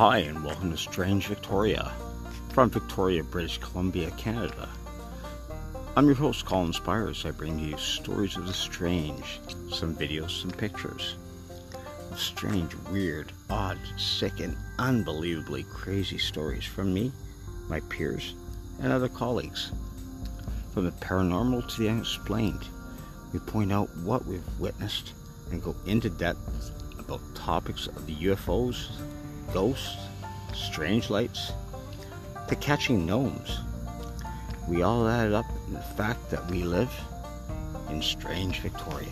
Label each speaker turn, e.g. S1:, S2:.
S1: Hi, and welcome to Strange Victoria from Victoria, British Columbia, Canada. I'm your host, Colin Spires. I bring you stories of the strange, some videos, some pictures strange, weird, odd, sick, and unbelievably crazy stories from me, my peers, and other colleagues. From the paranormal to the unexplained, we point out what we've witnessed and go into depth about topics of the UFOs, ghosts, strange lights, to catching gnomes. We all added up in the fact that we live in strange Victoria.